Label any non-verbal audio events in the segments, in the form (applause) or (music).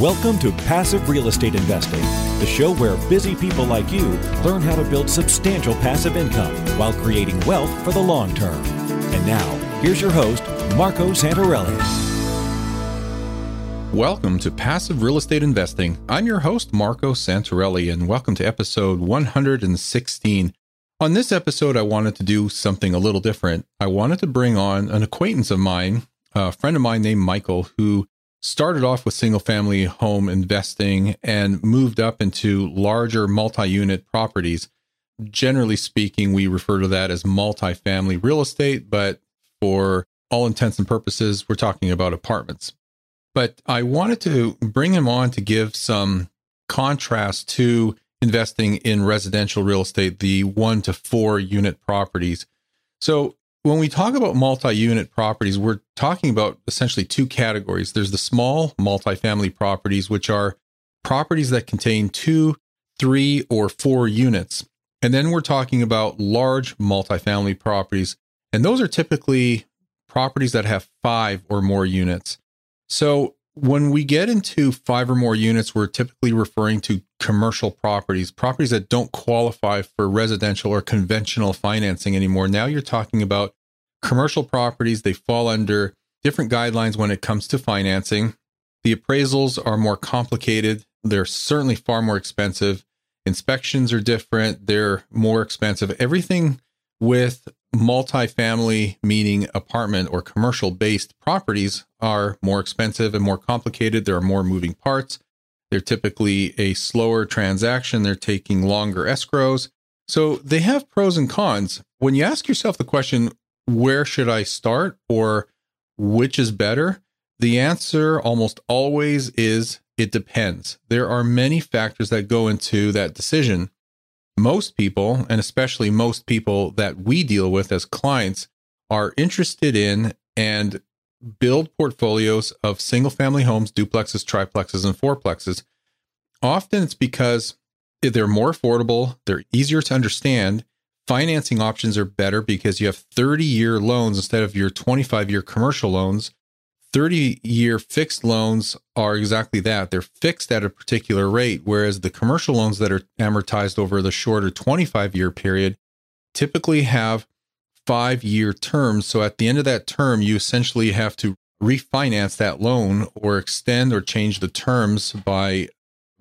Welcome to Passive Real Estate Investing, the show where busy people like you learn how to build substantial passive income while creating wealth for the long term. And now, here's your host, Marco Santarelli. Welcome to Passive Real Estate Investing. I'm your host, Marco Santarelli, and welcome to episode 116. On this episode, I wanted to do something a little different. I wanted to bring on an acquaintance of mine, a friend of mine named Michael, who started off with single family home investing and moved up into larger multi unit properties. Generally speaking, we refer to that as multi-family real estate, but for all intents and purposes, we're talking about apartments. But I wanted to bring him on to give some contrast to investing in residential real estate, the one to four unit properties. So when we talk about multi-unit properties, we're talking about essentially two categories. There's the small multifamily properties, which are properties that contain two, three, or four units. And then we're talking about large multifamily properties. And those are typically properties that have five or more units. So when we get into five or more units, we're typically referring to commercial properties, properties that don't qualify for residential or conventional financing anymore. Now you're talking about commercial properties. They fall under different guidelines when it comes to financing. The appraisals are more complicated. They're certainly far more expensive. Inspections are different. They're more expensive. Everything with multifamily, meaning apartment or commercial based properties, are more expensive and more complicated. There are more moving parts. They're typically a slower transaction. They're taking longer escrows. So they have pros and cons. When you ask yourself the question, where should I start or which is better? The answer almost always is it depends. There are many factors that go into that decision most people, and especially most people that we deal with as clients, are interested in and build portfolios of single family homes, duplexes, triplexes, and fourplexes. Often it's because they're more affordable, they're easier to understand. Financing options are better because you have 30 year loans instead of your 25 year commercial loans. 30 year fixed loans are exactly that. They're fixed at a particular rate, whereas the commercial loans that are amortized over the shorter 25 year period typically have five year terms. So at the end of that term, you essentially have to refinance that loan or extend or change the terms by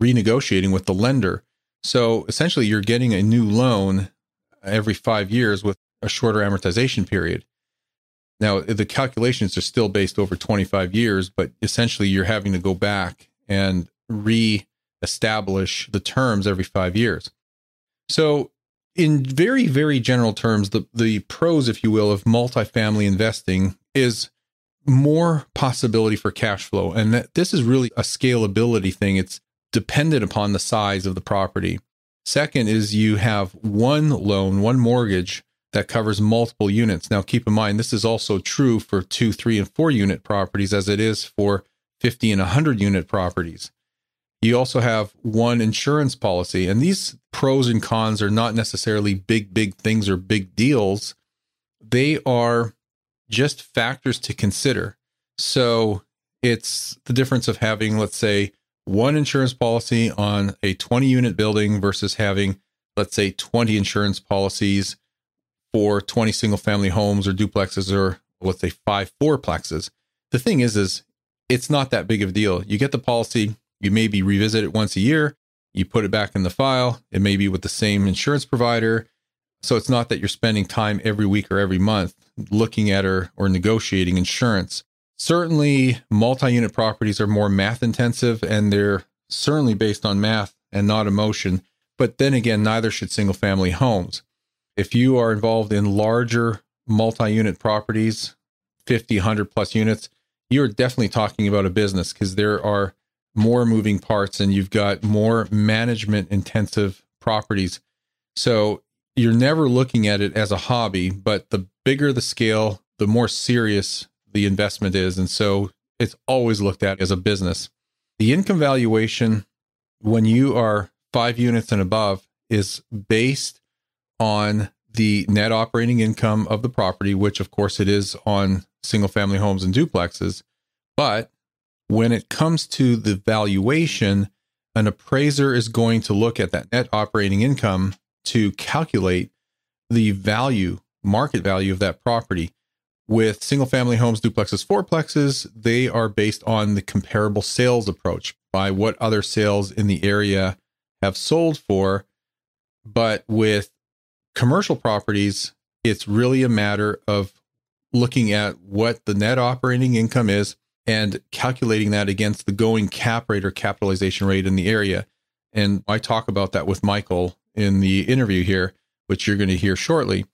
renegotiating with the lender. So essentially, you're getting a new loan every five years with a shorter amortization period. Now, the calculations are still based over 25 years, but essentially you're having to go back and re-establish the terms every five years. So, in very, very general terms, the, the pros, if you will, of multifamily investing is more possibility for cash flow. And that this is really a scalability thing. It's dependent upon the size of the property. Second is you have one loan, one mortgage that covers multiple units. Now, keep in mind, this is also true for two, three, and four unit properties as it is for 50 and 100 unit properties. You also have one insurance policy, and these pros and cons are not necessarily big, big things or big deals. They are just factors to consider. So it's the difference of having, let's say, one insurance policy on a 20 unit building versus having, let's say, 20 insurance policies for 20 single family homes or duplexes or let's say five fourplexes. The thing is, is it's not that big of a deal. You get the policy, you maybe revisit it once a year, you put it back in the file. It may be with the same insurance provider. So it's not that you're spending time every week or every month looking at or, or negotiating insurance. Certainly, multi unit properties are more math intensive and they're certainly based on math and not emotion. But then again, neither should single family homes if you are involved in larger multi-unit properties 50 100 plus units you're definitely talking about a business because there are more moving parts and you've got more management intensive properties so you're never looking at it as a hobby but the bigger the scale the more serious the investment is and so it's always looked at as a business the income valuation when you are 5 units and above is based on the net operating income of the property, which of course it is on single family homes and duplexes. But when it comes to the valuation, an appraiser is going to look at that net operating income to calculate the value, market value of that property. With single family homes, duplexes, fourplexes, they are based on the comparable sales approach by what other sales in the area have sold for. But with commercial properties, it's really a matter of looking at what the net operating income is and calculating that against the going cap rate or capitalization rate in the area. And I talk about that with Michael in the interview here, which you're going to hear shortly.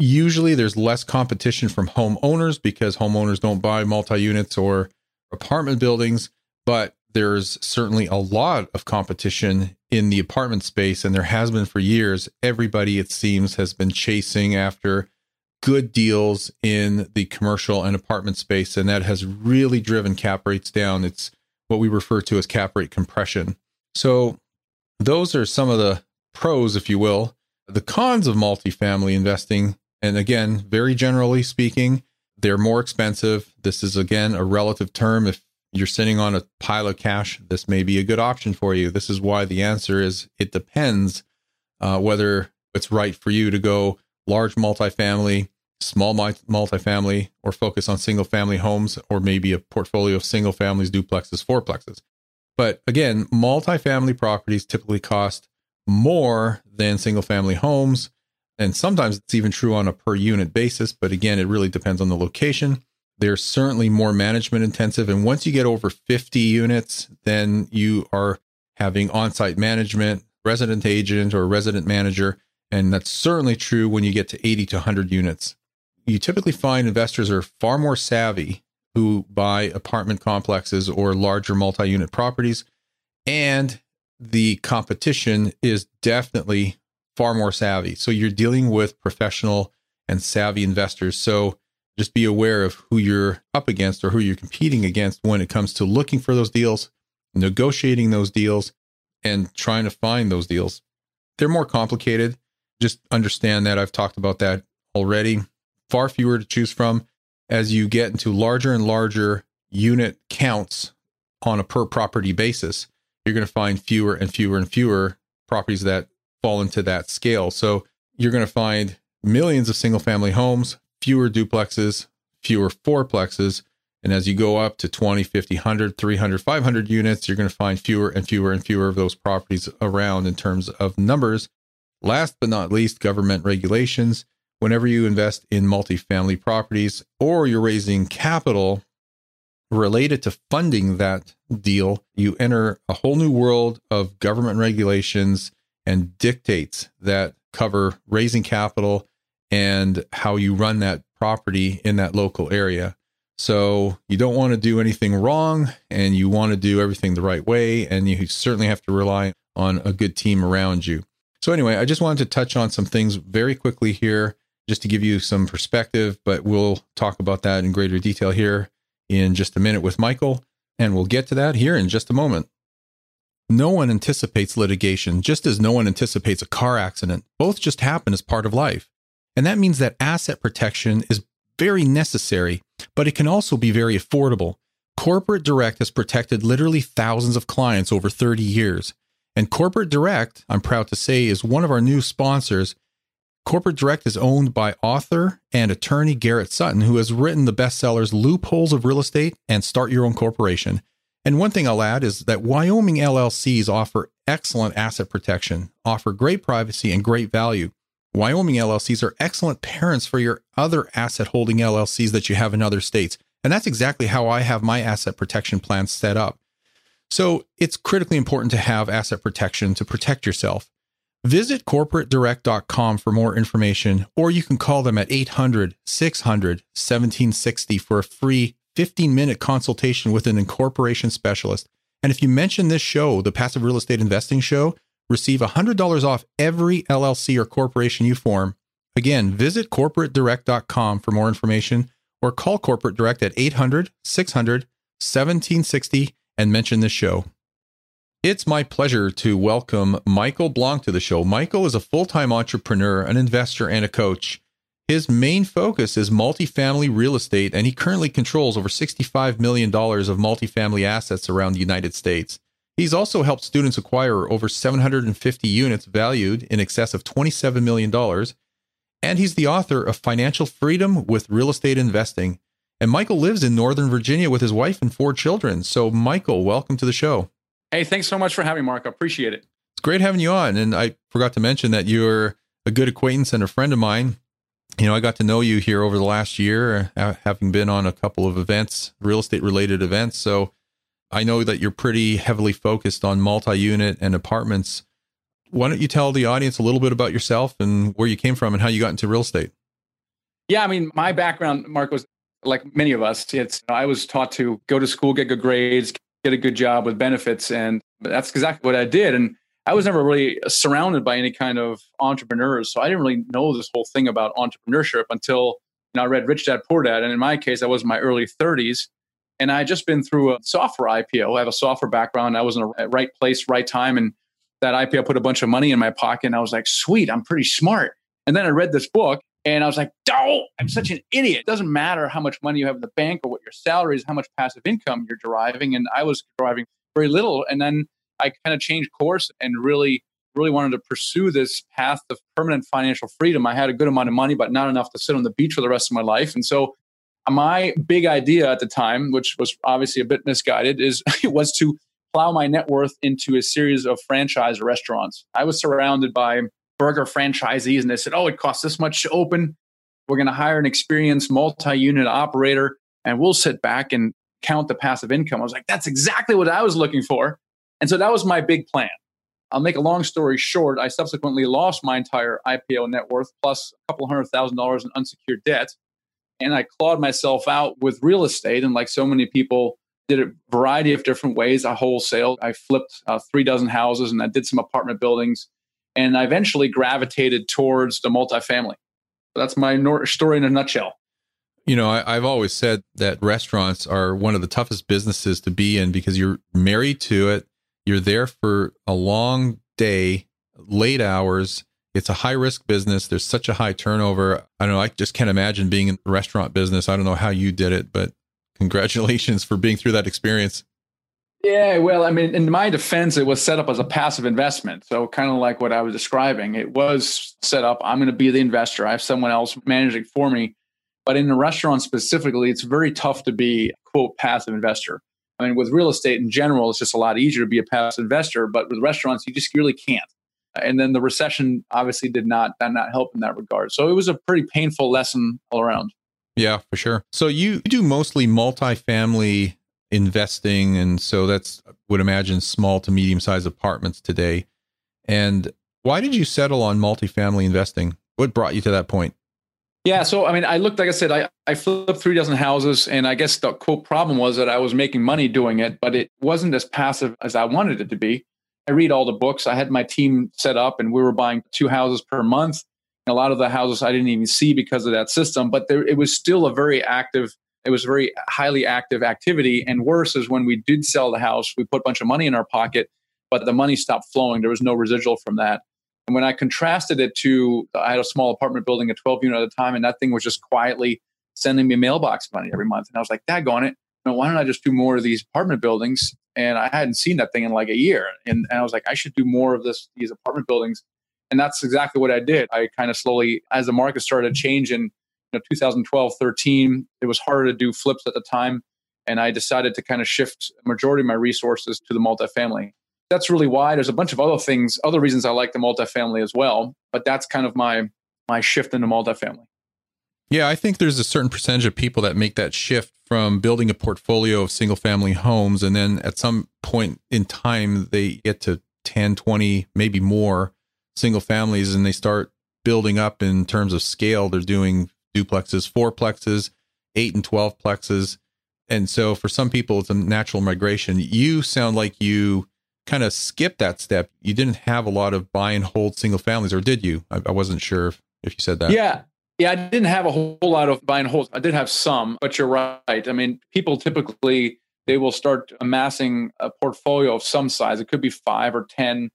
Usually there's less competition from homeowners because homeowners don't buy multi units or apartment buildings, but there's certainly a lot of competition in the apartment space, and there has been for years. Everybody, it seems, has been chasing after good deals in the commercial and apartment space, and that has really driven cap rates down. It's what we refer to as cap rate compression. So, those are some of the pros, if you will. The cons of multifamily investing, and again, very generally speaking, they're more expensive. This is, again, a relative term. If you're sitting on a pile of cash, this may be a good option for you. This is why the answer is it depends uh, whether it's right for you to go large multifamily, small multifamily, or focus on single family homes, or maybe a portfolio of single families, duplexes, fourplexes. But again, multifamily properties typically cost more than single family homes. And sometimes it's even true on a per unit basis. But again, it really depends on the location. They're certainly more management intensive. And once you get over 50 units, then you are having on site management, resident agent, or resident manager. And that's certainly true when you get to 80 to 100 units. You typically find investors are far more savvy who buy apartment complexes or larger multi unit properties. And the competition is definitely far more savvy. So you're dealing with professional and savvy investors. So just be aware of who you're up against or who you're competing against when it comes to looking for those deals, negotiating those deals, and trying to find those deals. They're more complicated. Just understand that I've talked about that already. Far fewer to choose from as you get into larger and larger unit counts on a per property basis. You're going to find fewer and fewer and fewer properties that fall into that scale. So you're going to find millions of single family homes, fewer duplexes, fewer fourplexes. And as you go up to 20, 50, 100, 300, 500 units, you're going to find fewer and fewer and fewer of those properties around in terms of numbers. Last but not least, government regulations. Whenever you invest in multifamily properties or you're raising capital related to funding that deal, you enter a whole new world of government regulations and dictates that cover raising capital and how you run that property in that local area. So you don't want to do anything wrong and you want to do everything the right way. And you certainly have to rely on a good team around you. So, anyway, I just wanted to touch on some things very quickly here just to give you some perspective, but we'll talk about that in greater detail here in just a minute with Michael. And we'll get to that here in just a moment. No one anticipates litigation, just as no one anticipates a car accident. Both just happen as part of life. And that means that asset protection is very necessary, but it can also be very affordable. Corporate Direct has protected literally thousands of clients over 30 years. And Corporate Direct, I'm proud to say, is one of our new sponsors. Corporate Direct is owned by author and attorney Garrett Sutton, who has written the bestsellers Loopholes of Real Estate and Start Your Own Corporation. And one thing I'll add is that Wyoming LLCs offer excellent asset protection, offer great privacy, and great value. Wyoming LLCs are excellent parents for your other asset holding LLCs that you have in other states. And that's exactly how I have my asset protection plan set up. So it's critically important to have asset protection to protect yourself. Visit corporatedirect.com for more information, or you can call them at 800 600 1760 for a free 15 minute consultation with an incorporation specialist. And if you mention this show, the Passive Real Estate Investing Show, receive $100 off every LLC or corporation you form. Again, visit corporatedirect.com for more information or call Corporate Direct at 800 600 1760 and mention this show. It's my pleasure to welcome Michael Blank to the show. Michael is a full time entrepreneur, an investor, and a coach. His main focus is multifamily real estate, and he currently controls over $65 million of multifamily assets around the United States. He's also helped students acquire over 750 units valued in excess of $27 million. And he's the author of Financial Freedom with Real Estate Investing. And Michael lives in Northern Virginia with his wife and four children. So, Michael, welcome to the show. Hey, thanks so much for having me, Mark. I appreciate it. It's great having you on. And I forgot to mention that you're a good acquaintance and a friend of mine. You know, I got to know you here over the last year, uh, having been on a couple of events, real estate related events. So, I know that you're pretty heavily focused on multi unit and apartments. Why don't you tell the audience a little bit about yourself and where you came from and how you got into real estate? Yeah, I mean, my background, Mark, was like many of us. It's I was taught to go to school, get good grades, get a good job with benefits, and that's exactly what I did. And I was never really surrounded by any kind of entrepreneurs, so I didn't really know this whole thing about entrepreneurship until you know, I read Rich Dad Poor Dad. And in my case, I was in my early 30s, and I just been through a software IPO. I have a software background. I was in the right place, right time. And that IPO put a bunch of money in my pocket. And I was like, sweet, I'm pretty smart. And then I read this book and I was like, oh, I'm such an idiot. It doesn't matter how much money you have in the bank or what your salary is, how much passive income you're deriving. And I was deriving very little. And then I kind of changed course and really, really wanted to pursue this path of permanent financial freedom. I had a good amount of money, but not enough to sit on the beach for the rest of my life. And so my big idea at the time, which was obviously a bit misguided, is (laughs) was to plow my net worth into a series of franchise restaurants. I was surrounded by burger franchisees, and they said, "Oh, it costs this much to open. We're going to hire an experienced multi-unit operator, and we'll sit back and count the passive income." I was like, "That's exactly what I was looking for," and so that was my big plan. I'll make a long story short. I subsequently lost my entire IPO net worth plus a couple hundred thousand dollars in unsecured debt and I clawed myself out with real estate. And like so many people, did a variety of different ways. I wholesale. I flipped uh, three dozen houses, and I did some apartment buildings. And I eventually gravitated towards the multifamily. That's my story in a nutshell. You know, I, I've always said that restaurants are one of the toughest businesses to be in because you're married to it. You're there for a long day, late hours, it's a high risk business. There's such a high turnover. I don't know. I just can't imagine being in the restaurant business. I don't know how you did it, but congratulations for being through that experience. Yeah, well, I mean, in my defense, it was set up as a passive investment. So, kind of like what I was describing, it was set up. I'm going to be the investor. I have someone else managing for me. But in the restaurant specifically, it's very tough to be quote passive investor. I mean, with real estate in general, it's just a lot easier to be a passive investor. But with restaurants, you just really can't and then the recession obviously did not did not help in that regard. So it was a pretty painful lesson all around. Yeah, for sure. So you do mostly multifamily investing, and so that's would imagine small to medium sized apartments today. And why did you settle on multifamily investing? What brought you to that point? Yeah, so I mean, I looked, like I said, I, I flipped three dozen houses, and I guess the quote problem was that I was making money doing it, but it wasn't as passive as I wanted it to be. I read all the books. I had my team set up and we were buying two houses per month. a lot of the houses I didn't even see because of that system, but there, it was still a very active, it was very highly active activity. And worse is when we did sell the house, we put a bunch of money in our pocket, but the money stopped flowing. There was no residual from that. And when I contrasted it to, I had a small apartment building, a 12 unit at a time, and that thing was just quietly sending me mailbox money every month. And I was like, daggone it. Why don't I just do more of these apartment buildings and I hadn't seen that thing in like a year. And, and I was like, I should do more of this these apartment buildings. And that's exactly what I did. I kind of slowly, as the market started changing, you know, 2012, 13, it was harder to do flips at the time. And I decided to kind of shift majority of my resources to the multifamily. That's really why. There's a bunch of other things, other reasons I like the multifamily as well. But that's kind of my my shift into multifamily. Yeah, I think there's a certain percentage of people that make that shift from building a portfolio of single family homes and then at some point in time they get to 10, 20, maybe more single families and they start building up in terms of scale. They're doing duplexes, fourplexes, 8 and 12 plexes. And so for some people it's a natural migration. You sound like you kind of skipped that step. You didn't have a lot of buy and hold single families or did you? I, I wasn't sure if, if you said that. Yeah. Yeah, I didn't have a whole lot of buy and holds. I did have some, but you're right. I mean, people typically they will start amassing a portfolio of some size. It could be five or ten,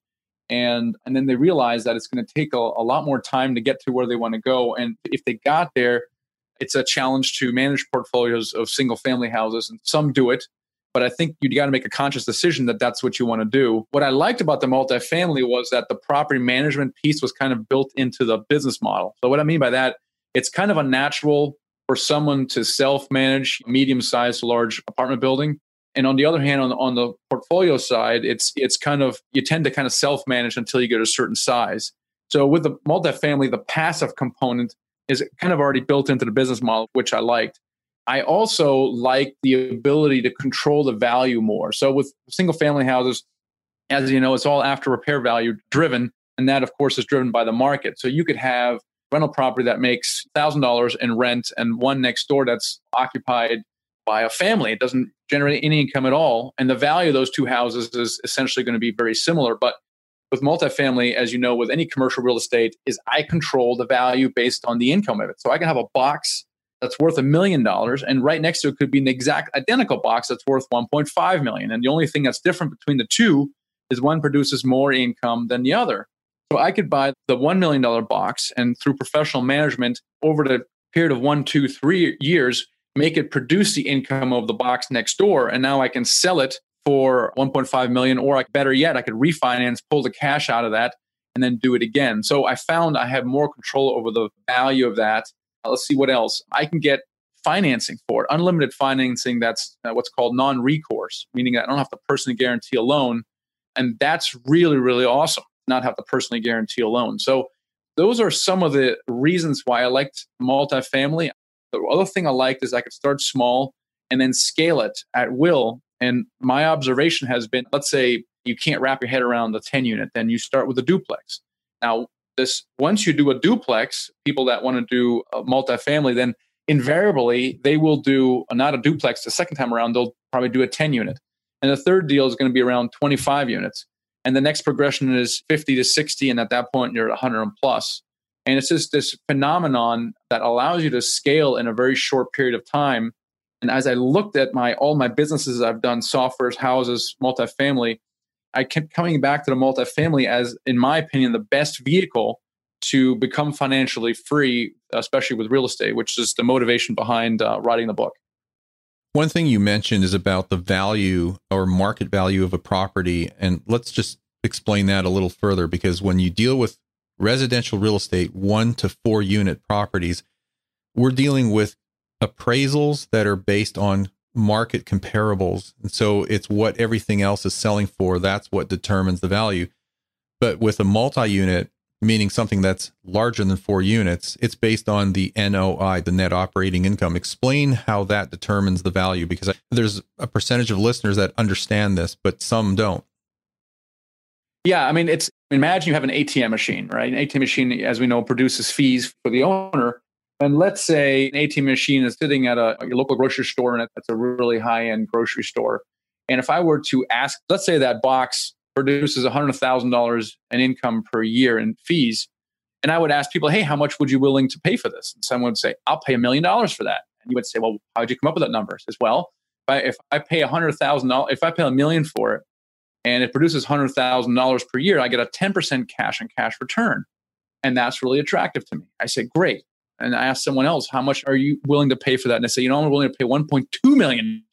And, and then they realize that it's going to take a, a lot more time to get to where they want to go. And if they got there, it's a challenge to manage portfolios of single family houses. And some do it, but I think you got to make a conscious decision that that's what you want to do. What I liked about the multifamily was that the property management piece was kind of built into the business model. So, what I mean by that, it's kind of unnatural for someone to self manage medium sized to large apartment building. And on the other hand, on the, on the portfolio side, it's it's kind of you tend to kind of self manage until you get a certain size. So with the multifamily, the passive component is kind of already built into the business model, which I liked. I also like the ability to control the value more. So with single family houses, as you know, it's all after repair value driven. And that, of course, is driven by the market. So you could have rental property that makes $1,000 in rent and one next door that's occupied by a family. It doesn't generate any income at all. And the value of those two houses is essentially going to be very similar. But with multifamily, as you know, with any commercial real estate, is I control the value based on the income of it. So I can have a box that's worth a million dollars and right next to it could be an exact identical box that's worth 1.5 million. And the only thing that's different between the two is one produces more income than the other. So i could buy the $1 million box and through professional management over the period of one two three years make it produce the income of the box next door. And now i can sell it for 1.5 million or better yet i could refinance pull the cash out of that and then do it again. So i found i have more control over the value of that Let's see what else. I can get financing for it, unlimited financing that's uh, what's called non recourse, meaning I don't have to personally guarantee a loan. And that's really, really awesome, not have to personally guarantee a loan. So, those are some of the reasons why I liked multifamily. The other thing I liked is I could start small and then scale it at will. And my observation has been let's say you can't wrap your head around the 10 unit, then you start with a duplex. Now, this once you do a duplex, people that want to do a multifamily, then invariably they will do a, not a duplex the second time around, they'll probably do a 10 unit. And the third deal is going to be around 25 units. And the next progression is 50 to 60. And at that point, you're at 100 plus. And it's just this phenomenon that allows you to scale in a very short period of time. And as I looked at my all my businesses I've done, softwares, houses, multifamily, I kept coming back to the multifamily as, in my opinion, the best vehicle to become financially free, especially with real estate, which is the motivation behind uh, writing the book. One thing you mentioned is about the value or market value of a property. And let's just explain that a little further because when you deal with residential real estate, one to four unit properties, we're dealing with appraisals that are based on market comparables. And so it's what everything else is selling for. That's what determines the value. But with a multi unit, meaning something that's larger than four units, it's based on the NOI, the net operating income. Explain how that determines the value because there's a percentage of listeners that understand this, but some don't. Yeah, I mean, it's imagine you have an ATM machine, right? An ATM machine, as we know, produces fees for the owner. And let's say an ATM machine is sitting at a, local grocery store and it's a really high end grocery store. And if I were to ask, let's say that box produces $100,000 in income per year in fees. And I would ask people, hey, how much would you willing to pay for this? And someone would say, I'll pay a million dollars for that. And you would say, well, how'd you come up with that number? As well, if I, if I pay $100,000, if I pay a million for it and it produces $100,000 per year, I get a 10% cash and cash return. And that's really attractive to me. I say, great and I asked someone else, how much are you willing to pay for that? And they say, you know, I'm willing to pay 1.2 million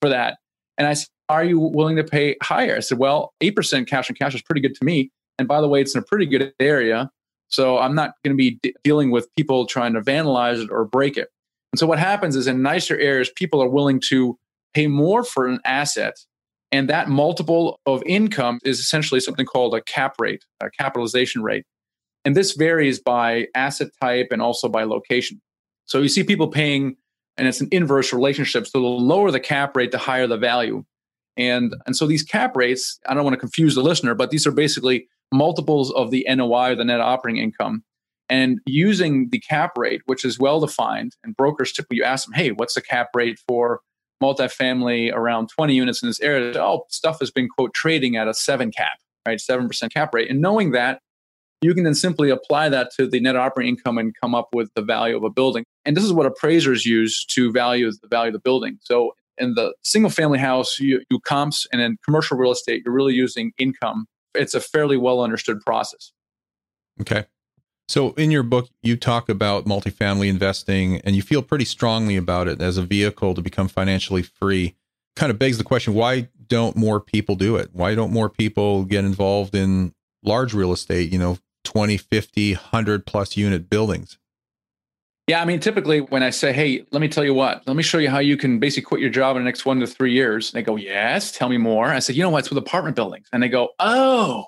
for that. And I said, are you willing to pay higher? I said, well, 8% cash on cash is pretty good to me. And by the way, it's in a pretty good area. So I'm not going to be de- dealing with people trying to vandalize it or break it. And so what happens is in nicer areas, people are willing to pay more for an asset. And that multiple of income is essentially something called a cap rate, a capitalization rate. And this varies by asset type and also by location. So you see people paying, and it's an inverse relationship. So the lower the cap rate, the higher the value. And, and so these cap rates, I don't want to confuse the listener, but these are basically multiples of the NOI or the net operating income. And using the cap rate, which is well defined, and brokers typically you ask them, hey, what's the cap rate for multifamily around 20 units in this area? Oh, stuff has been, quote, trading at a seven cap, right? 7% cap rate. And knowing that, you can then simply apply that to the net operating income and come up with the value of a building. And this is what appraisers use to value the value of the building. So in the single family house, you comps, and in commercial real estate, you're really using income. it's a fairly well understood process. Okay. So in your book, you talk about multifamily investing and you feel pretty strongly about it as a vehicle to become financially free. Kind of begs the question why don't more people do it? Why don't more people get involved in large real estate, you know, 20, 50, 100 plus unit buildings? Yeah, I mean, typically when I say, hey, let me tell you what, let me show you how you can basically quit your job in the next one to three years. They go, yes, tell me more. I said, you know what, it's with apartment buildings. And they go, oh,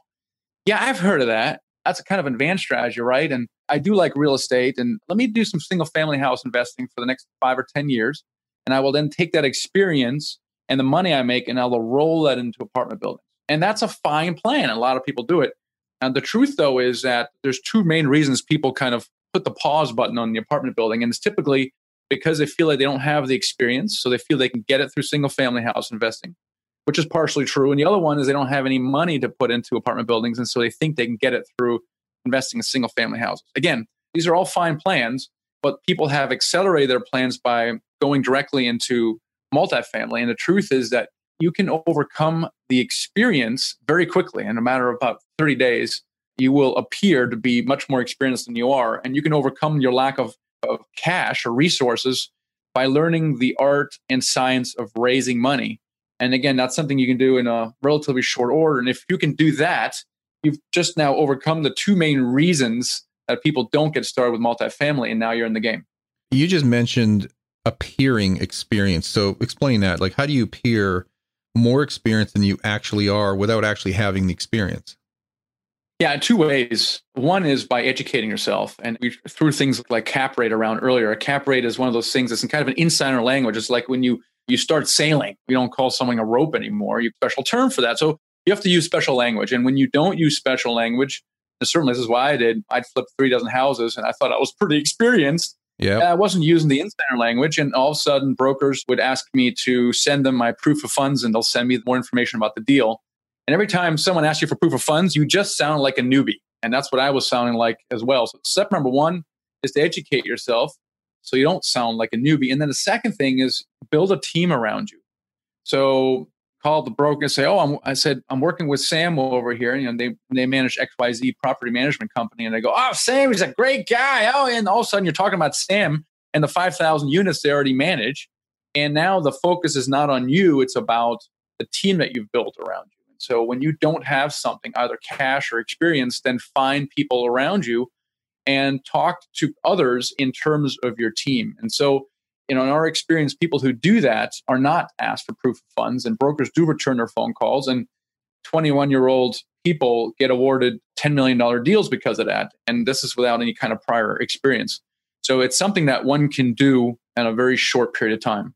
yeah, I've heard of that. That's a kind of advanced strategy, right? And I do like real estate. And let me do some single family house investing for the next five or 10 years. And I will then take that experience and the money I make and I will roll that into apartment buildings. And that's a fine plan. A lot of people do it. And the truth, though, is that there's two main reasons people kind of put the pause button on the apartment building. And it's typically because they feel like they don't have the experience. So they feel they can get it through single family house investing, which is partially true. And the other one is they don't have any money to put into apartment buildings. And so they think they can get it through investing in single family houses. Again, these are all fine plans, but people have accelerated their plans by going directly into multifamily. And the truth is that you can overcome the experience very quickly in a matter of about 30 days you will appear to be much more experienced than you are. And you can overcome your lack of, of cash or resources by learning the art and science of raising money. And again, that's something you can do in a relatively short order. And if you can do that, you've just now overcome the two main reasons that people don't get started with multifamily. And now you're in the game. You just mentioned appearing experience. So explain that. Like, how do you appear more experienced than you actually are without actually having the experience? Yeah, two ways. One is by educating yourself. And we threw things like cap rate around earlier. A cap rate is one of those things that's kind of an insider language. It's like when you you start sailing, you don't call something a rope anymore. You special term for that. So you have to use special language. And when you don't use special language, and certainly this is why I did, I'd flip three dozen houses and I thought I was pretty experienced. Yeah. I wasn't using the insider language. And all of a sudden brokers would ask me to send them my proof of funds and they'll send me more information about the deal. And every time someone asks you for proof of funds, you just sound like a newbie. And that's what I was sounding like as well. So step number one is to educate yourself so you don't sound like a newbie. And then the second thing is build a team around you. So call the broker and say, "Oh, I'm, I said I'm working with Sam over here. You know, they they manage XYZ property management company." And they go, "Oh, Sam, he's a great guy." Oh, and all of a sudden you're talking about Sam and the 5,000 units they already manage, and now the focus is not on you; it's about the team that you've built around you. So when you don't have something, either cash or experience, then find people around you and talk to others in terms of your team. And so, you know, in our experience, people who do that are not asked for proof of funds, and brokers do return their phone calls. And 21 year old people get awarded $10 million deals because of that. And this is without any kind of prior experience. So it's something that one can do in a very short period of time.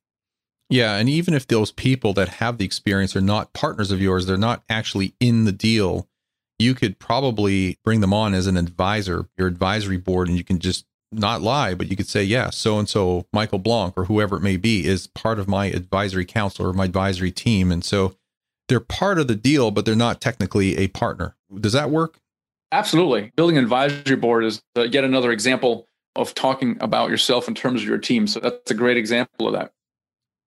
Yeah, and even if those people that have the experience are not partners of yours, they're not actually in the deal, you could probably bring them on as an advisor, your advisory board, and you can just not lie, but you could say, yeah, so and so Michael Blank or whoever it may be is part of my advisory council or my advisory team. And so they're part of the deal, but they're not technically a partner. Does that work? Absolutely. Building an advisory board is uh, yet another example of talking about yourself in terms of your team. So that's a great example of that.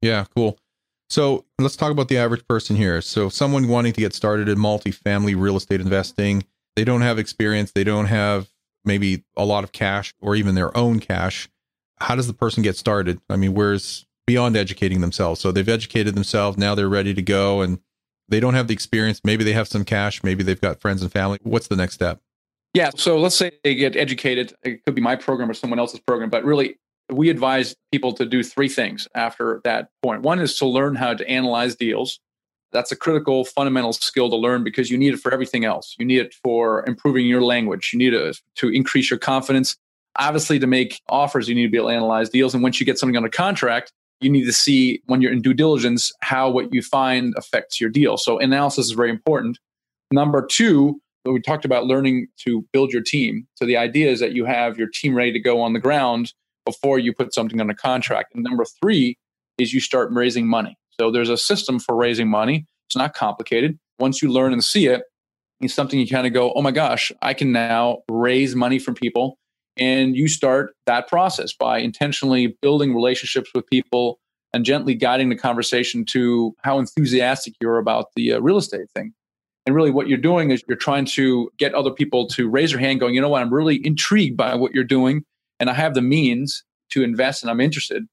Yeah, cool. So let's talk about the average person here. So someone wanting to get started in multifamily real estate investing, they don't have experience, they don't have maybe a lot of cash or even their own cash. How does the person get started? I mean, where's beyond educating themselves? So they've educated themselves, now they're ready to go and they don't have the experience. Maybe they have some cash, maybe they've got friends and family. What's the next step? Yeah, so let's say they get educated. It could be my program or someone else's program, but really we advise people to do three things after that point. One is to learn how to analyze deals. That's a critical fundamental skill to learn because you need it for everything else. You need it for improving your language. You need it to increase your confidence. Obviously, to make offers, you need to be able to analyze deals. And once you get something under contract, you need to see when you're in due diligence how what you find affects your deal. So analysis is very important. Number two, we talked about learning to build your team. So the idea is that you have your team ready to go on the ground before you put something on a contract. And number three is you start raising money. So there's a system for raising money. It's not complicated. Once you learn and see it, it's something you kind of go, oh my gosh, I can now raise money from people. And you start that process by intentionally building relationships with people and gently guiding the conversation to how enthusiastic you're about the uh, real estate thing. And really, what you're doing is you're trying to get other people to raise their hand, going, you know what, I'm really intrigued by what you're doing, and I have the means to invest, and I'm interested.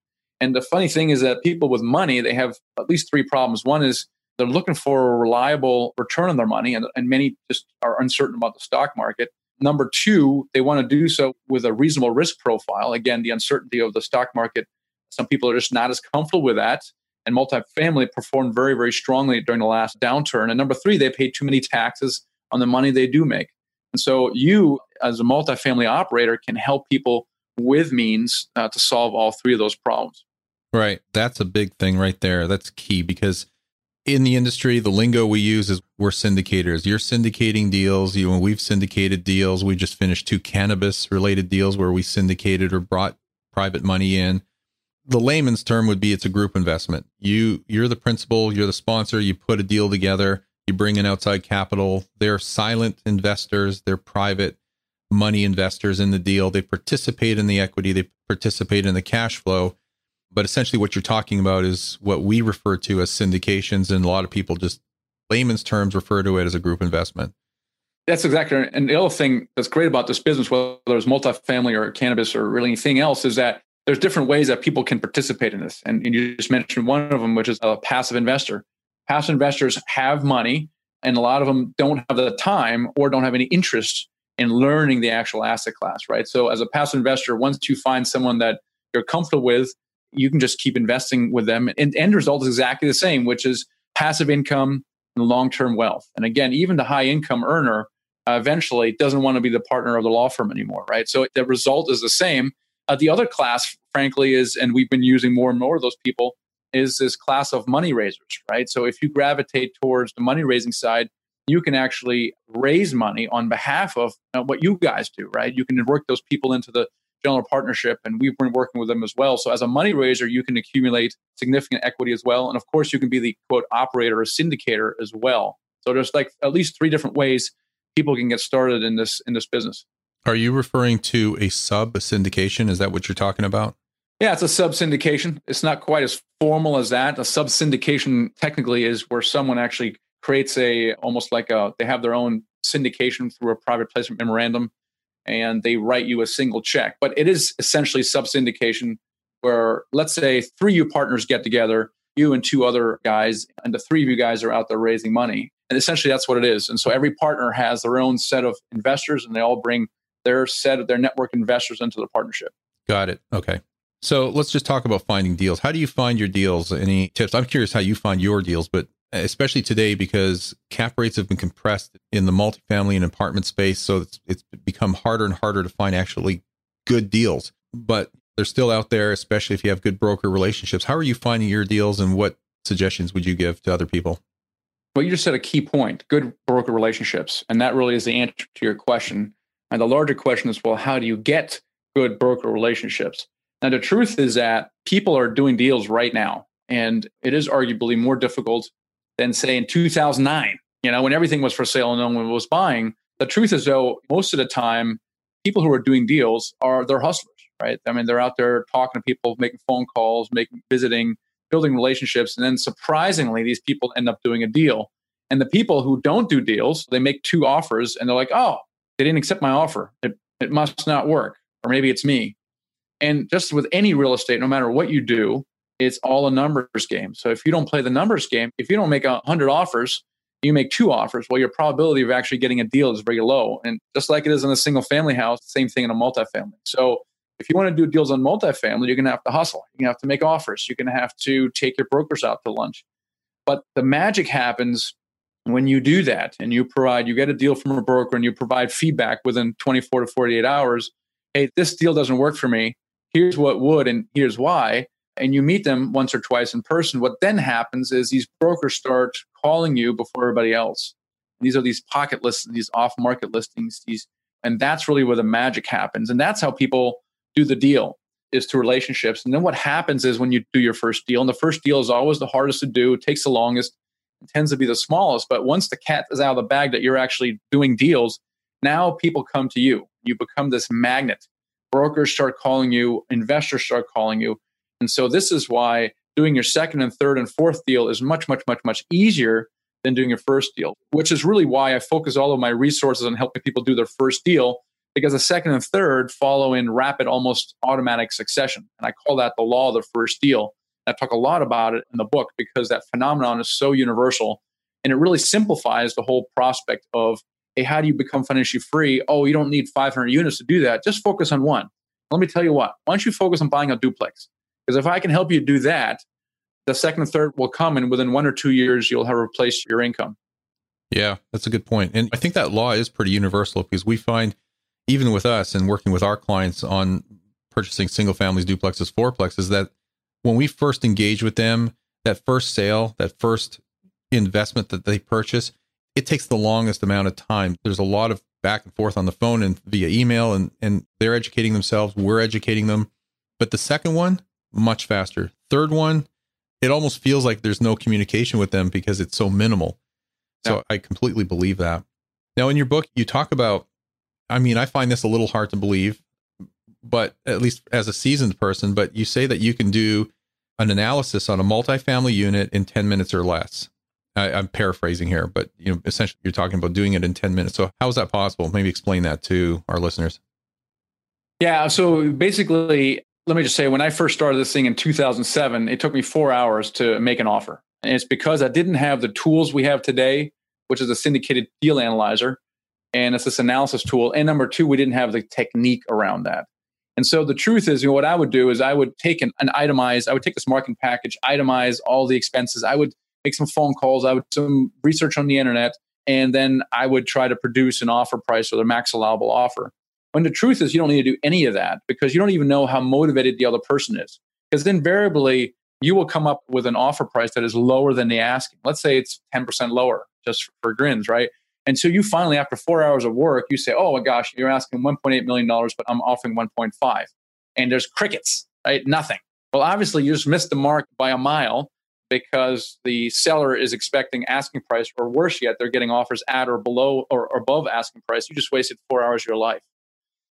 And the funny thing is that people with money, they have at least three problems. One is they're looking for a reliable return on their money, and, and many just are uncertain about the stock market. Number two, they want to do so with a reasonable risk profile. Again, the uncertainty of the stock market, some people are just not as comfortable with that. And multifamily performed very, very strongly during the last downturn. And number three, they pay too many taxes on the money they do make. And so you, as a multifamily operator, can help people with means uh, to solve all three of those problems. Right. That's a big thing right there. That's key because in the industry, the lingo we use is we're syndicators. You're syndicating deals. You know, we've syndicated deals. We just finished two cannabis related deals where we syndicated or brought private money in. The layman's term would be it's a group investment. You you're the principal, you're the sponsor, you put a deal together, you bring in outside capital. They're silent investors, they're private money investors in the deal. They participate in the equity, they participate in the cash flow but essentially, what you're talking about is what we refer to as syndications, and a lot of people just layman's terms refer to it as a group investment. That's exactly right. And the other thing that's great about this business, whether it's multifamily or cannabis or really anything else, is that there's different ways that people can participate in this. And, and you just mentioned one of them, which is a passive investor. Passive investors have money, and a lot of them don't have the time or don't have any interest in learning the actual asset class, right? So, as a passive investor, once you find someone that you're comfortable with you can just keep investing with them. And end result is exactly the same, which is passive income and long term wealth. And again, even the high income earner uh, eventually doesn't want to be the partner of the law firm anymore, right? So the result is the same. Uh, the other class, frankly, is, and we've been using more and more of those people, is this class of money raisers, right? So if you gravitate towards the money raising side, you can actually raise money on behalf of uh, what you guys do, right? You can work those people into the general partnership, and we've been working with them as well. So as a money raiser, you can accumulate significant equity as well, and of course, you can be the quote operator or syndicator as well. So there's like at least three different ways people can get started in this in this business. Are you referring to a sub syndication? Is that what you're talking about? Yeah, it's a sub syndication. It's not quite as formal as that. A sub syndication technically is where someone actually creates a almost like a they have their own syndication through a private placement memorandum and they write you a single check. But it is essentially sub syndication where, let's say, three you partners get together, you and two other guys, and the three of you guys are out there raising money. And essentially, that's what it is. And so every partner has their own set of investors, and they all bring their set of their network investors into the partnership. Got it. Okay. So let's just talk about finding deals. How do you find your deals? Any tips? I'm curious how you find your deals, but especially today because cap rates have been compressed in the multifamily and apartment space. So it's, it's become harder and harder to find actually good deals. But they're still out there, especially if you have good broker relationships. How are you finding your deals and what suggestions would you give to other people? Well, you just said a key point good broker relationships. And that really is the answer to your question. And the larger question is well, how do you get good broker relationships? Now, the truth is that people are doing deals right now. And it is arguably more difficult than say in 2009, you know, when everything was for sale and no one was buying. The truth is, though, most of the time, people who are doing deals are they're hustlers, right? I mean, they're out there talking to people, making phone calls, making visiting, building relationships, and then surprisingly, these people end up doing a deal. And the people who don't do deals, they make two offers, and they're like, "Oh, they didn't accept my offer. It it must not work, or maybe it's me." And just with any real estate, no matter what you do, it's all a numbers game. So if you don't play the numbers game, if you don't make a hundred offers, you make two offers. Well, your probability of actually getting a deal is very low. And just like it is in a single family house, same thing in a multifamily. So if you want to do deals on multifamily, you're going to have to hustle. You're going to have to make offers. You're going to have to take your brokers out to lunch. But the magic happens when you do that and you provide, you get a deal from a broker and you provide feedback within 24 to 48 hours. Hey, this deal doesn't work for me. Here's what would, and here's why and you meet them once or twice in person, what then happens is these brokers start calling you before everybody else. These are these pocket lists, these off market listings, these, and that's really where the magic happens. And that's how people do the deal is to relationships. And then what happens is when you do your first deal, and the first deal is always the hardest to do, it takes the longest, tends to be the smallest. But once the cat is out of the bag that you're actually doing deals, now people come to you. You become this magnet. Brokers start calling you, investors start calling you and so this is why doing your second and third and fourth deal is much, much, much, much easier than doing your first deal, which is really why I focus all of my resources on helping people do their first deal because the second and third follow in rapid, almost automatic succession. And I call that the law of the first deal. I talk a lot about it in the book because that phenomenon is so universal and it really simplifies the whole prospect of hey, how do you become financially free? Oh, you don't need 500 units to do that. Just focus on one. Let me tell you what, why don't you focus on buying a duplex? Because if I can help you do that, the second and third will come and within one or two years, you'll have replaced your income. Yeah, that's a good point. And I think that law is pretty universal because we find, even with us and working with our clients on purchasing single families, duplexes, fourplexes, that when we first engage with them, that first sale, that first investment that they purchase, it takes the longest amount of time. There's a lot of back and forth on the phone and via email, and, and they're educating themselves. We're educating them. But the second one, much faster. Third one, it almost feels like there's no communication with them because it's so minimal. So yeah. I completely believe that. Now, in your book, you talk about, I mean, I find this a little hard to believe, but at least as a seasoned person, but you say that you can do an analysis on a multifamily unit in 10 minutes or less. I, am paraphrasing here, but you know, essentially you're talking about doing it in 10 minutes. So how is that possible? Maybe explain that to our listeners. Yeah. So basically, let me just say, when I first started this thing in 2007, it took me four hours to make an offer. And it's because I didn't have the tools we have today, which is a syndicated deal analyzer. And it's this analysis tool. And number two, we didn't have the technique around that. And so the truth is, you know, what I would do is I would take an, an itemized, I would take this marketing package, itemize all the expenses. I would make some phone calls. I would do some research on the internet, and then I would try to produce an offer price or the max allowable offer. When the truth is, you don't need to do any of that because you don't even know how motivated the other person is. Because invariably, you will come up with an offer price that is lower than the asking. Let's say it's 10% lower, just for grins, right? And so you finally, after four hours of work, you say, oh my gosh, you're asking $1.8 million, but I'm offering 1.5. And there's crickets, right? Nothing. Well, obviously, you just missed the mark by a mile because the seller is expecting asking price, or worse yet, they're getting offers at or below or above asking price. You just wasted four hours of your life.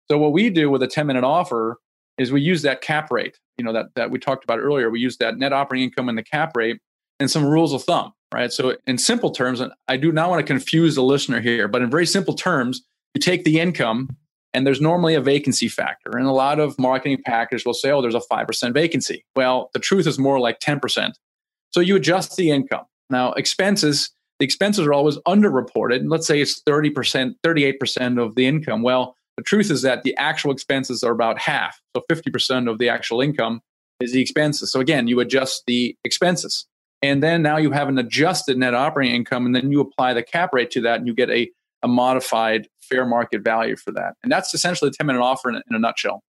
So what we do with a 10 minute offer is we use that cap rate, you know, that, that we talked about earlier. We use that net operating income and the cap rate and some rules of thumb, right? So in simple terms, and I do not want to confuse the listener here, but in very simple terms, you take the income and there's normally a vacancy factor. And a lot of marketing packages will say, oh, there's a 5% vacancy. Well, the truth is more like 10%. So you adjust the income. Now, expenses, the expenses are always underreported. And Let's say it's 30%, 38% of the income. Well, the truth is that the actual expenses are about half. So 50% of the actual income is the expenses. So again, you adjust the expenses. And then now you have an adjusted net operating income, and then you apply the cap rate to that, and you get a, a modified fair market value for that. And that's essentially the 10 minute offer in, in a nutshell.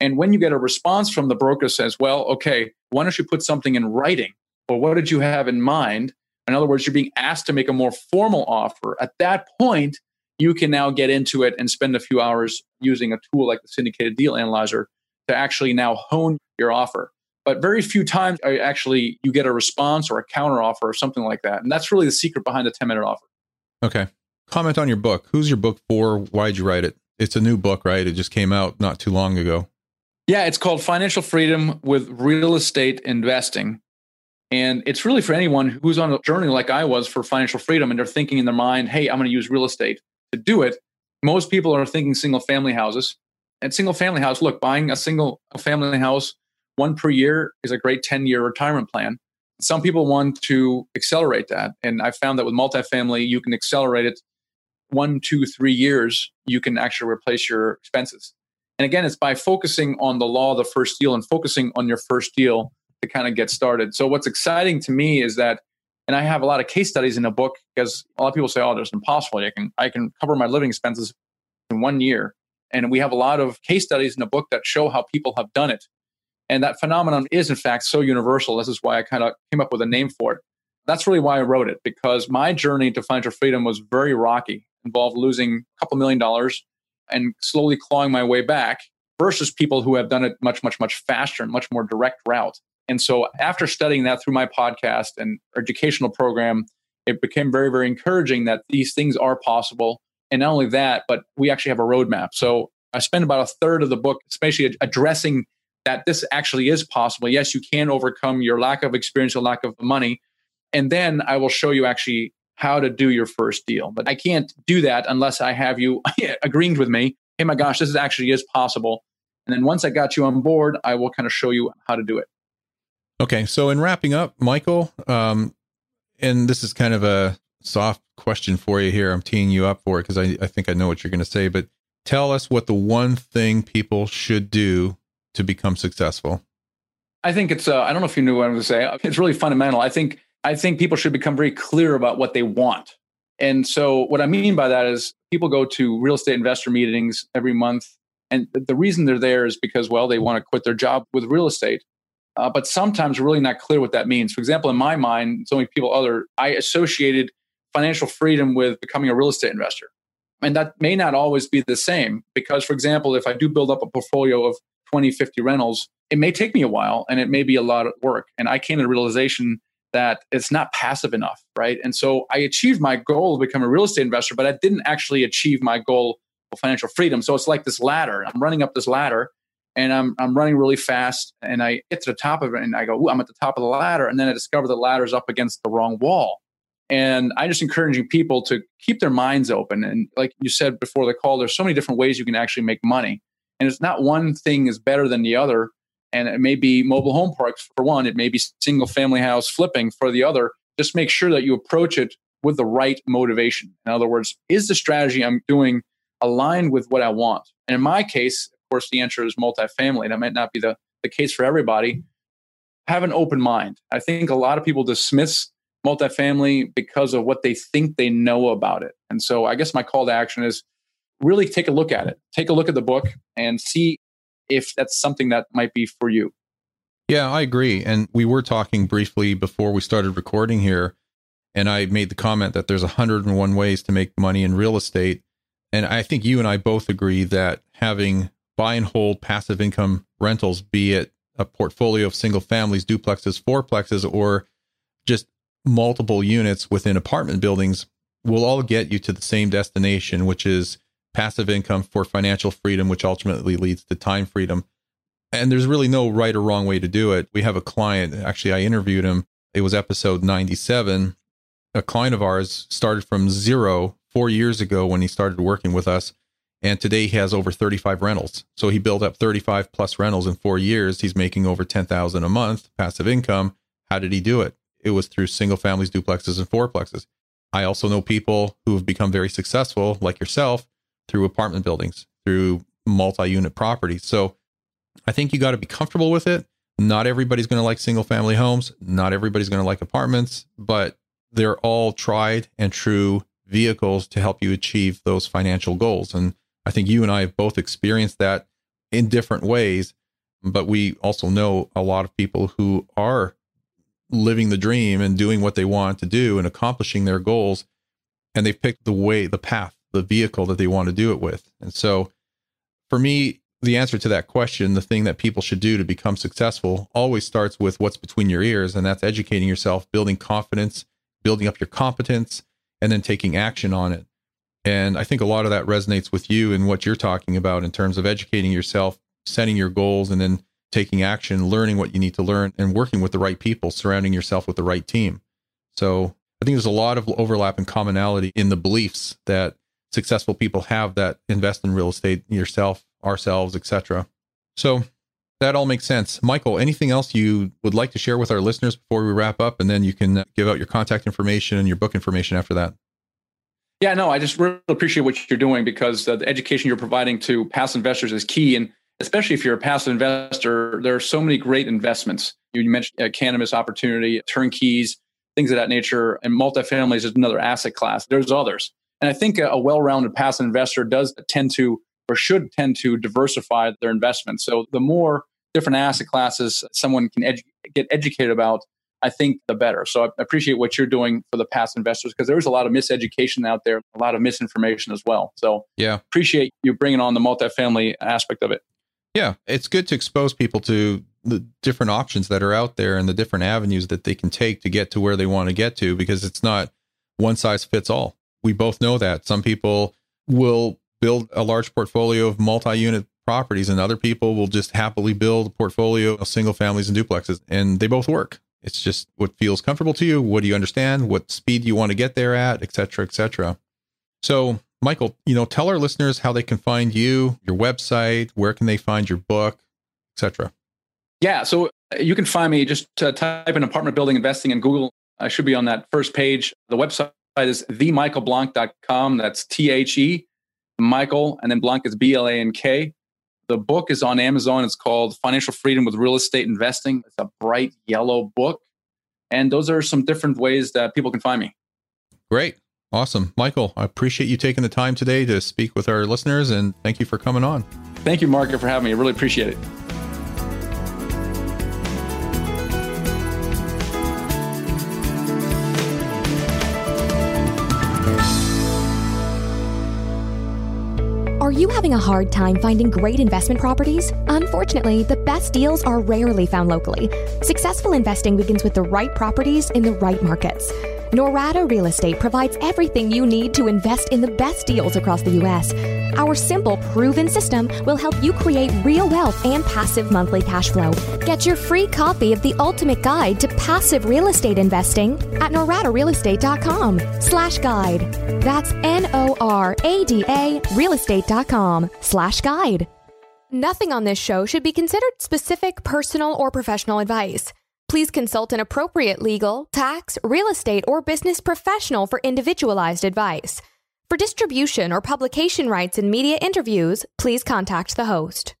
And when you get a response from the broker says, well, okay, why don't you put something in writing or what did you have in mind? In other words, you're being asked to make a more formal offer. At that point, you can now get into it and spend a few hours using a tool like the syndicated deal analyzer to actually now hone your offer. But very few times actually you get a response or a counter offer or something like that. And that's really the secret behind the 10 minute offer. Okay. Comment on your book. Who's your book for? Why'd you write it? It's a new book, right? It just came out not too long ago. Yeah, it's called Financial Freedom with Real Estate Investing. And it's really for anyone who's on a journey like I was for financial freedom and they're thinking in their mind, hey, I'm going to use real estate to do it. Most people are thinking single family houses. And single family house, look, buying a single family house, one per year, is a great 10 year retirement plan. Some people want to accelerate that. And I found that with multifamily, you can accelerate it one, two, three years, you can actually replace your expenses. And again, it's by focusing on the law of the first deal and focusing on your first deal to kind of get started. So what's exciting to me is that, and I have a lot of case studies in the book because a lot of people say, "Oh, there's impossible. I can I can cover my living expenses in one year." And we have a lot of case studies in the book that show how people have done it. And that phenomenon is, in fact, so universal. This is why I kind of came up with a name for it. That's really why I wrote it, because my journey to financial freedom was very rocky, involved losing a couple million dollars and slowly clawing my way back versus people who have done it much, much, much faster and much more direct route. And so after studying that through my podcast and educational program, it became very, very encouraging that these things are possible. And not only that, but we actually have a roadmap. So I spend about a third of the book, especially addressing that this actually is possible. Yes, you can overcome your lack of experience or lack of money. And then I will show you actually how to do your first deal. But I can't do that unless I have you (laughs) agreeing with me. Hey, my gosh, this is actually is possible. And then once I got you on board, I will kind of show you how to do it. Okay. So in wrapping up, Michael, um, and this is kind of a soft question for you here. I'm teeing you up for it because I, I think I know what you're going to say, but tell us what the one thing people should do to become successful. I think it's, uh, I don't know if you knew what I'm going to say. It's really fundamental. I think, I think people should become very clear about what they want. And so what I mean by that is people go to real estate investor meetings every month. And the reason they're there is because, well, they want to quit their job with real estate. Uh, but sometimes really not clear what that means. For example, in my mind, so many people other, I associated financial freedom with becoming a real estate investor. And that may not always be the same because, for example, if I do build up a portfolio of 20, 50 rentals, it may take me a while and it may be a lot of work. And I came to the realization that it's not passive enough, right? And so I achieved my goal of becoming a real estate investor, but I didn't actually achieve my goal of financial freedom. So it's like this ladder. I'm running up this ladder and I'm I'm running really fast and I get to the top of it and I go, I'm at the top of the ladder. And then I discover the ladder's up against the wrong wall. And I just encouraging people to keep their minds open. And like you said before the call, there's so many different ways you can actually make money. And it's not one thing is better than the other. And it may be mobile home parks for one, it may be single family house flipping for the other. Just make sure that you approach it with the right motivation. In other words, is the strategy I'm doing aligned with what I want? And in my case, course, the answer is multifamily. That might not be the, the case for everybody. Have an open mind. I think a lot of people dismiss multifamily because of what they think they know about it. And so I guess my call to action is really take a look at it. Take a look at the book and see if that's something that might be for you. Yeah, I agree. And we were talking briefly before we started recording here. And I made the comment that there's 101 ways to make money in real estate. And I think you and I both agree that having buy and hold passive income rentals, be it a portfolio of single families, duplexes, fourplexes, or just multiple units within apartment buildings, will all get you to the same destination, which is passive income for financial freedom, which ultimately leads to time freedom. And there's really no right or wrong way to do it. We have a client, actually, I interviewed him. It was episode 97. A client of ours started from zero four years ago when he started working with us and today he has over 35 rentals. So he built up 35 plus rentals in four years. He's making over 10,000 a month passive income. How did he do it? It was through single families, duplexes, and fourplexes. I also know people who have become very successful, like yourself, through apartment buildings, through multi unit properties. So I think you got to be comfortable with it. Not everybody's going to like single family homes. Not everybody's going to like apartments, but they're all tried and true vehicles to help you achieve those financial goals. And I think you and I have both experienced that in different ways, but we also know a lot of people who are living the dream and doing what they want to do and accomplishing their goals. And they've picked the way, the path, the vehicle that they want to do it with. And so for me, the answer to that question, the thing that people should do to become successful, always starts with what's between your ears. And that's educating yourself, building confidence, building up your competence, and then taking action on it. And I think a lot of that resonates with you and what you're talking about in terms of educating yourself, setting your goals, and then taking action, learning what you need to learn, and working with the right people, surrounding yourself with the right team. So I think there's a lot of overlap and commonality in the beliefs that successful people have that invest in real estate, yourself, ourselves, etc. So that all makes sense. Michael, anything else you would like to share with our listeners before we wrap up? And then you can give out your contact information and your book information after that. Yeah, no, I just really appreciate what you're doing because uh, the education you're providing to passive investors is key. And especially if you're a passive investor, there are so many great investments. You mentioned uh, cannabis opportunity, turnkeys, things of that nature, and multifamilies is another asset class. There's others. And I think a, a well rounded passive investor does tend to or should tend to diversify their investments. So the more different asset classes someone can edu- get educated about, I think the better. So I appreciate what you're doing for the past investors because there's a lot of miseducation out there, a lot of misinformation as well. So yeah, appreciate you bringing on the multifamily aspect of it. Yeah, it's good to expose people to the different options that are out there and the different avenues that they can take to get to where they want to get to because it's not one size fits all. We both know that some people will build a large portfolio of multi-unit properties and other people will just happily build a portfolio of single families and duplexes and they both work It's just what feels comfortable to you. What do you understand? What speed you want to get there at, et cetera, et cetera. So, Michael, you know, tell our listeners how they can find you, your website, where can they find your book, et cetera. Yeah. So uh, you can find me just type in apartment building investing in Google. I should be on that first page. The website is themichaelblank.com. That's T H E, Michael, and then Blank is B L A N K. The book is on Amazon. It's called Financial Freedom with Real Estate Investing. It's a bright yellow book. And those are some different ways that people can find me. Great. Awesome. Michael, I appreciate you taking the time today to speak with our listeners and thank you for coming on. Thank you, Mark, for having me. I really appreciate it. Having a hard time finding great investment properties? Unfortunately, the best deals are rarely found locally. Successful investing begins with the right properties in the right markets. Norada Real Estate provides everything you need to invest in the best deals across the U.S. Our simple, proven system will help you create real wealth and passive monthly cash flow. Get your free copy of the ultimate guide to passive real estate investing at noradarealestate.com slash guide. That's N-O-R-A-D-A realestate.com slash guide. Nothing on this show should be considered specific personal or professional advice. Please consult an appropriate legal, tax, real estate, or business professional for individualized advice. For distribution or publication rights in media interviews, please contact the host.